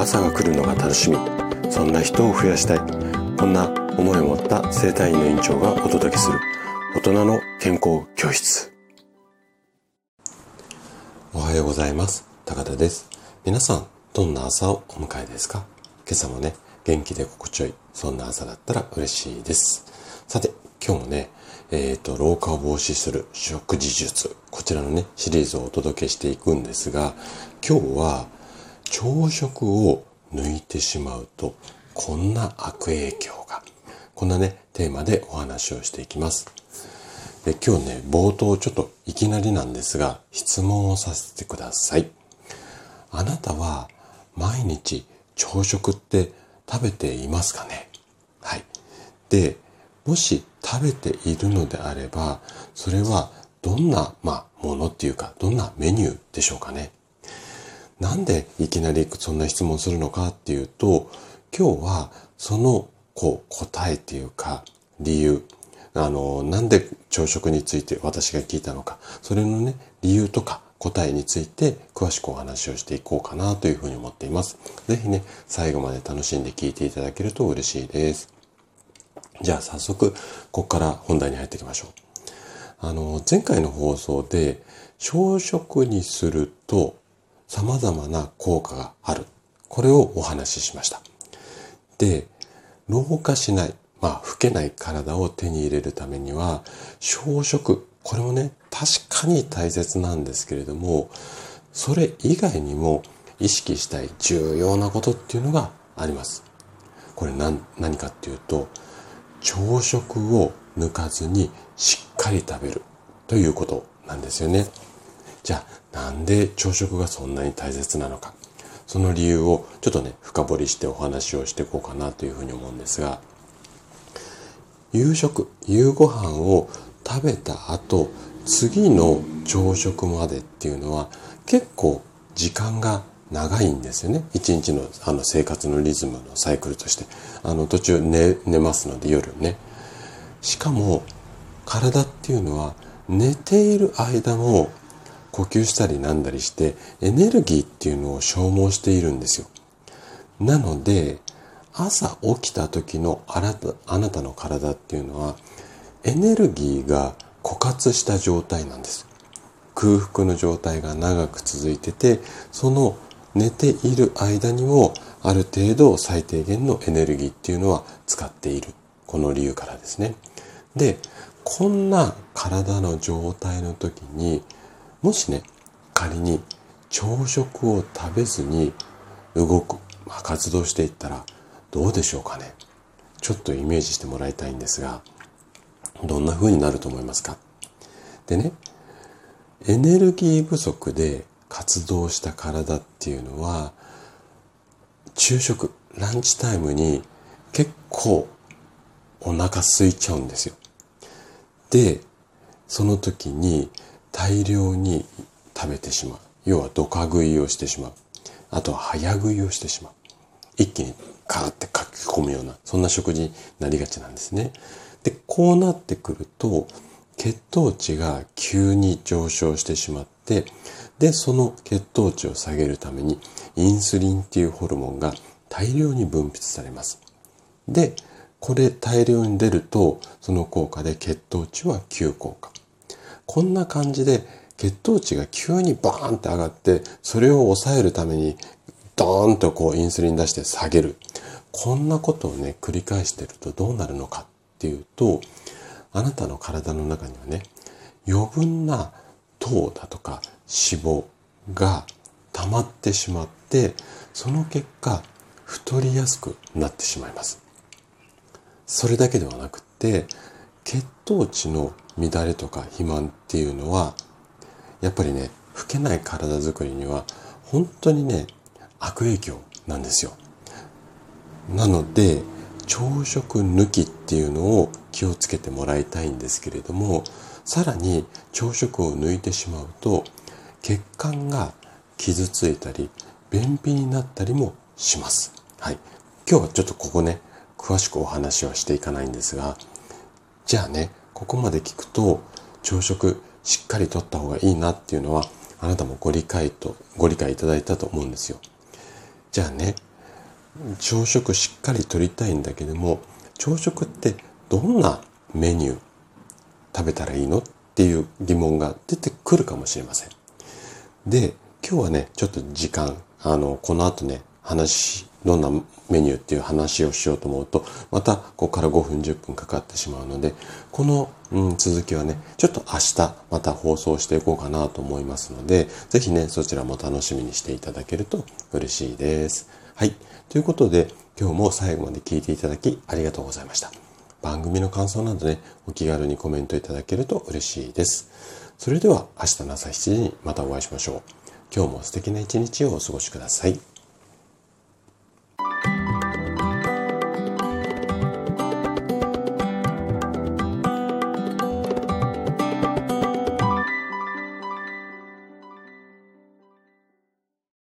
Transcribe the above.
朝が来るのが楽しみ。そんな人を増やしたい。こんな思いを持った生体院の院長がお届けする。大人の健康教室。おはようございます。高田です。皆さんどんな朝をお迎えですか？今朝もね元気で心地よい。そんな朝だったら嬉しいです。さて今日もねえっ、ー、と、老化を防止する食事術。こちらのね、シリーズをお届けしていくんですが、今日は朝食を抜いてしまうと、こんな悪影響が。こんなね、テーマでお話をしていきます。で今日ね、冒頭ちょっといきなりなんですが、質問をさせてください。あなたは毎日朝食って食べていますかね？はい。で、もし食べているのであれば、それはどんな、まあ、ものっていうか、どんなメニューでしょうかね？なんでいきなりそんな質問するのかっていうと、今日はその、こう、答えっていうか、理由、あの、なんで朝食について私が聞いたのか、それのね、理由とか答えについて詳しくお話をしていこうかなというふうに思っています。ぜひね、最後まで楽しんで聞いていただけると嬉しいです。じゃあ早速、ここから本題に入っていきましょう。あの、前回の放送で、朝食にすると様々な効果がある。これをお話ししました。で、老化しない、まあ、老けない体を手に入れるためには、朝食、これもね、確かに大切なんですけれども、それ以外にも意識したい重要なことっていうのがあります。これ何何かっていうと、朝食を抜かずにしっかり食べるということなんですよね。じゃあなんで朝食がそんなに大切なのか。その理由をちょっとね、深掘りしてお話をしていこうかなというふうに思うんですが、夕食、夕ご飯を食べた後、次の朝食までっていうのは結構時間が長いんですよね。一日のあの生活のリズムのサイクルとして。あの途中寝寝ますので夜ね。しかも体っていうのは寝ている間も呼吸したりなんだりしてエネルギーっていうのを消耗しているんですよ。なので朝起きた時のあなたあなたの体っていうのはエネルギーが枯渇した状態なんです。空腹の状態が長く続いててその寝ている間にもある程度最低限のエネルギーっていうのは使っている。この理由からですね。で、こんな体の状態の時に、もしね、仮に朝食を食べずに動く、まあ、活動していったらどうでしょうかね。ちょっとイメージしてもらいたいんですが、どんな風になると思いますか？でね、エネルギー不足で活動した体っていうのは、昼食、ランチタイムに結構お腹空いちゃうんですよ。で、その時に大量に食べてしまう。要はドカ食いをしてしまう。あとは早食いをしてしまう。一気にカーって書き込むような、そんな食事になりがちなんですね。で、こうなってくると、血糖値が急に上昇してしまって、で、その血糖値を下げるために、インスリンっていうホルモンが大量に分泌されます。で、これ大量に出ると、その効果で血糖値は急降下。こんな感じで血糖値が急にバーンって上がって、それを抑えるために、ドーンとこうインスリン出して下げる。こんなことをね、繰り返してるとどうなるのかっていうと、あなたの体の中にはね、余分な糖だとか脂肪が溜まってしまって、その結果、太りやすくなってしまいます。それだけではなくって、血糖値の乱れとか肥満っていうのは、やっぱりね、老けない体づくりには、本当にね、悪影響なんですよ。なので、朝食抜きっていうのを気をつけてもらいたいんですけれども、さらに朝食を抜いてしまうと、血管が傷ついたり、便秘になったりもします。はい。今日はちょっとここね、詳しくお話はしていかないんですが、じゃあね、ここまで聞くと、朝食しっかりとった方がいいなっていうのは、あなたもご理解と、ご理解いただいたと思うんですよ。じゃあね、朝食しっかりとりたいんだけども、朝食ってどんなメニュー食べたらいいのっていう疑問が出てくるかもしれません。で、今日はね、ちょっと時間、あの、この後ね、話、どんなメニューっていう話をしようと思うと、またここから5分10分かかってしまうので、この、うん、続きはね、ちょっと明日また放送していこうかなと思いますので、ぜひね、そちらも楽しみにしていただけると嬉しいです。はい。ということで、今日も最後まで聞いていただきありがとうございました。番組の感想などね、お気軽にコメントいただけると嬉しいです。それでは明日の朝7時にまたお会いしましょう。今日も素敵な一日をお過ごしください。